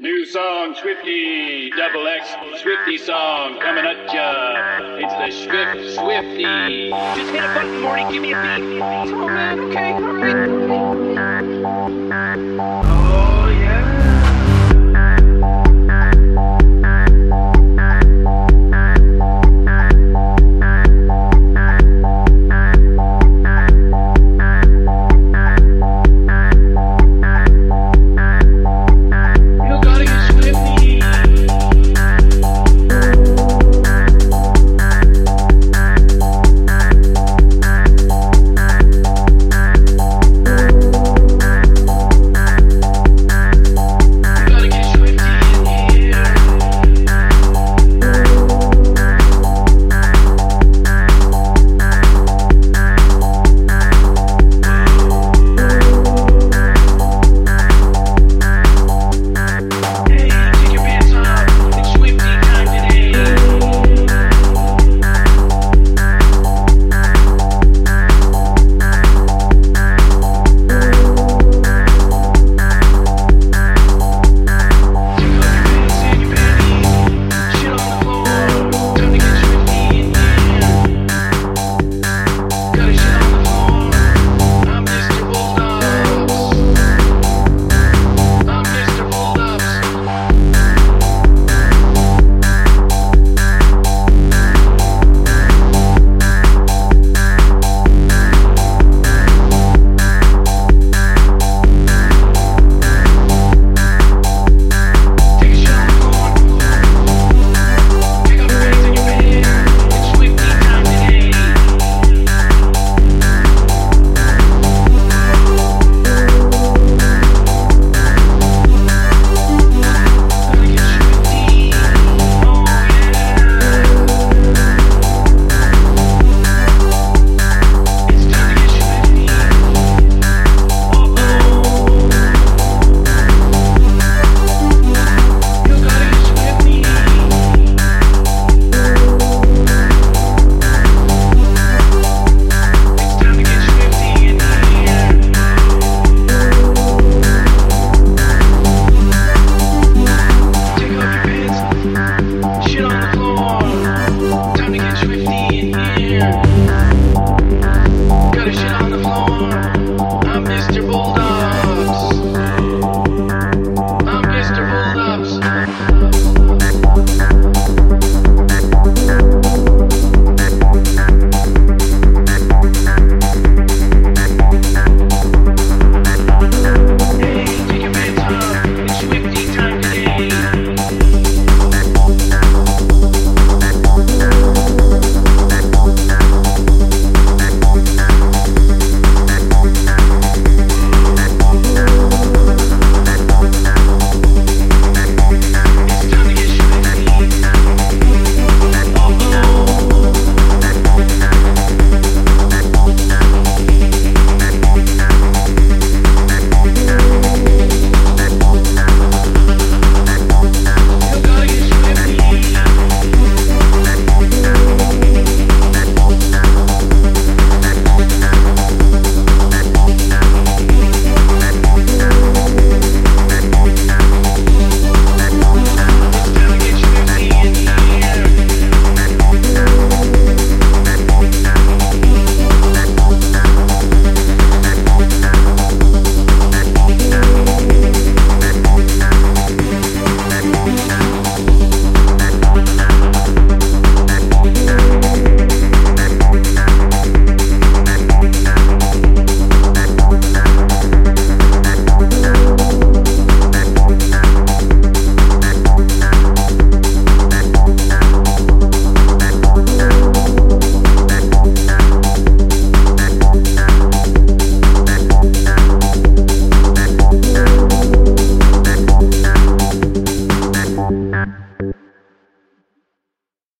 New song, Schwifty, double X, Schwifty song coming at ya. It's the Swift Schwifty. Just hit a button, Morty, give me a beat. Oh man, okay, alright.